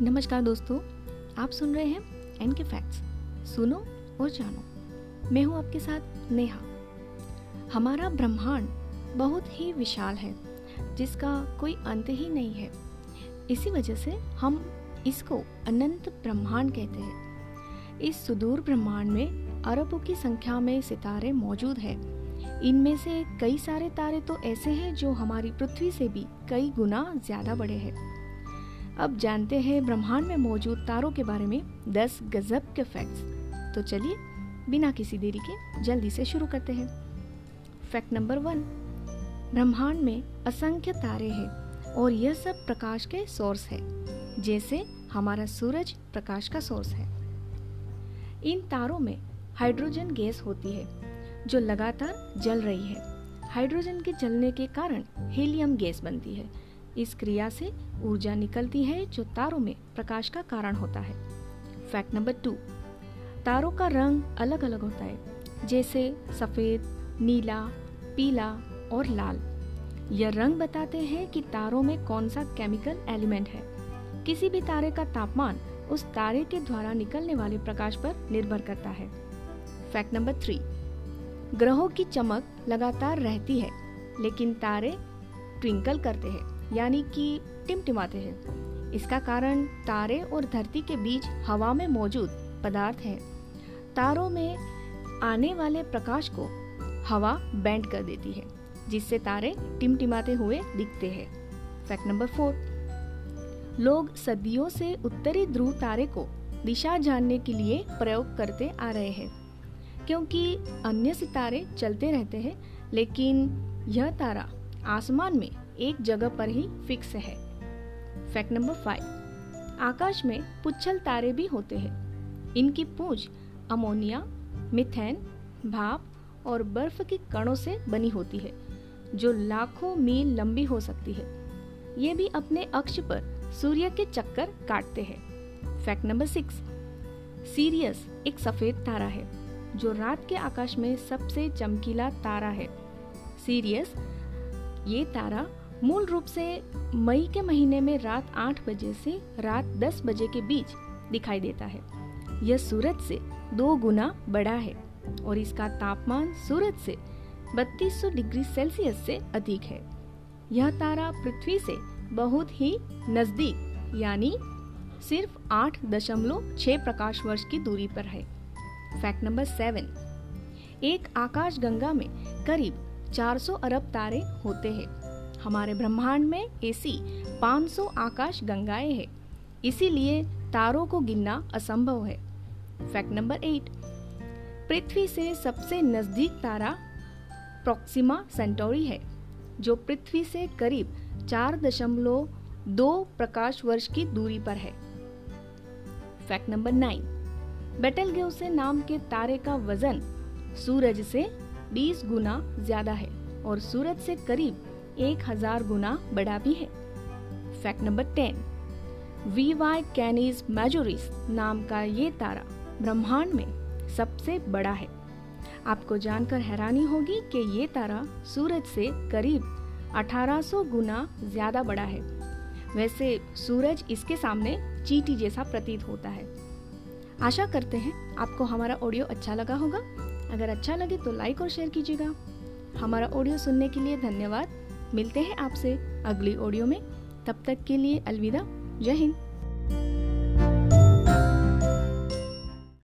नमस्कार दोस्तों, आप सुन रहे हैं एन के फैक्ट्स सुनो और जानो। मैं हूँ आपके साथ नेहा। हमारा ब्रह्मांड बहुत ही विशाल है, जिसका कोई अंत ही नहीं है। इसी वजह से हम इसको अनंत ब्रह्मांड कहते हैं। इस सुदूर ब्रह्मांड में अरबों की संख्या में सितारे मौजूद हैं। इनमें से कई सारे तारे तो ऐसे हैं जो हमारी पृथ्वी से भी कई गुना ज़्यादा बड़े हैं। अब जानते हैं ब्रह्मांड में मौजूद तारों के बारे में 10 गजब के फैक्ट्स तो चलिए, बिना किसी देरी के जल्दी से शुरू करते हैं। फैक्ट नंबर वन ब्रह्मांड में असंख्य तारे हैं और यह सब प्रकाश के सोर्स है, जैसे हमारा सूरज प्रकाश का सोर्स है। इन तारों में हाइड्रोजन गैस होती है, जो लगातार जल रही है। हाइड्रोजन के जलने के कारण हीलियम गैस बनती है इस क्रिया से ऊर्जा निकलती है जो तारों में प्रकाश का कारण होता है। फैक्ट नंबर टू तारों का रंग अलग अलग होता है, जैसे सफ़ेद, नीला, पीला और लाल। यह रंग बताते हैं कि तारों में कौन सा केमिकल एलिमेंट है। किसी भी तारे का तापमान उस तारे के द्वारा निकलने वाले प्रकाश पर निर्भर करता है। फैक्ट नंबर थ्री ग्रहों की चमक लगातार रहती है, लेकिन तारे ट्विंकल करते हैं। यानी कि टिमटिमाते हैं। इसका कारण तारे और धरती के बीच हवा में मौजूद पदार्थ है। तारों में आने वाले प्रकाश को हवा बैंड कर देती है, जिससे तारे टिमटिमाते हुए दिखते हैं। फैक्ट नंबर फोर लोग सदियों से उत्तरी ध्रुव तारे को दिशा जानने के लिए प्रयोग करते आ रहे हैं, क्योंकि अन्य सितारे चलते रहते हैं, लेकिन यह तारा आसमान में एक जगह पर ही फिक्स है। फैक्ट नंबर फाइव, आकाश में पुच्छल तारे भी होते हैं। इनकी पूंछ अमोनिया, मिथेन, भाप और बर्फ़ के कणों से बनी होती है, जो लाखों मील लंबी हो सकती है। ये भी अपने अक्ष पर सूर्य के चक्कर काटते हैं। फैक्ट नंबर सिक्स, सीरियस एक सफ़ेद तारा है, जो रात के आकाश में सबसे चमकीला तारा है। सीरियस, ये तारा मूल रूप से मई के महीने में रात आठ बजे से रात दस बजे के बीच दिखाई देता है। यह सूरज से दो गुना बड़ा है और इसका तापमान सूरज से 3200 डिग्री सेल्सियस से अधिक है। यह तारा पृथ्वी से बहुत ही नज़दीक, यानी सिर्फ़ आठ दशमलव छह प्रकाश वर्ष की दूरी पर है। फैक्ट नंबर सेवन, एक आकाश गंगा में करीब 400 अरब तारे होते हैं। हमारे ब्रह्मांड में ऐसी 500 आकाश गंगाएँ हैं। इसीलिए तारों को गिनना असंभव है। फैक्ट नंबर एट पृथ्वी से सबसे नज़दीक तारा प्रोक्सिमा सेंटोरी है, जो पृथ्वी से करीब चार दशमलव दो प्रकाश वर्ष की दूरी पर है। फैक्ट नंबर नाइन बेटल से नाम के तारे का वज़न सूरज से 20 गुना ज़्यादा है और सूरज से करीब एक हज़ार गुना बड़ा भी है। Fact number ten V Y Canis Majoris नाम का ये तारा ब्रह्मांड में सबसे बड़ा है। आपको जानकर हैरानी होगी कि ये तारा सूरज से करीब 1800 गुना ज़्यादा बड़ा है। वैसे सूरज इसके सामने चीटी जैसा प्रतीत होता है। आशा करते हैं आपको हमारा ऑडियो अच्छा लगा होगा। अगर अच्छा लगे तो लाइक और शेयर कीजिएगा। हमारा ऑडियो सुनने के लिए धन्यवाद। मिलते हैं आपसे अगली ऑडियो में। तब तक के लिए अलविदा। जय हिंद।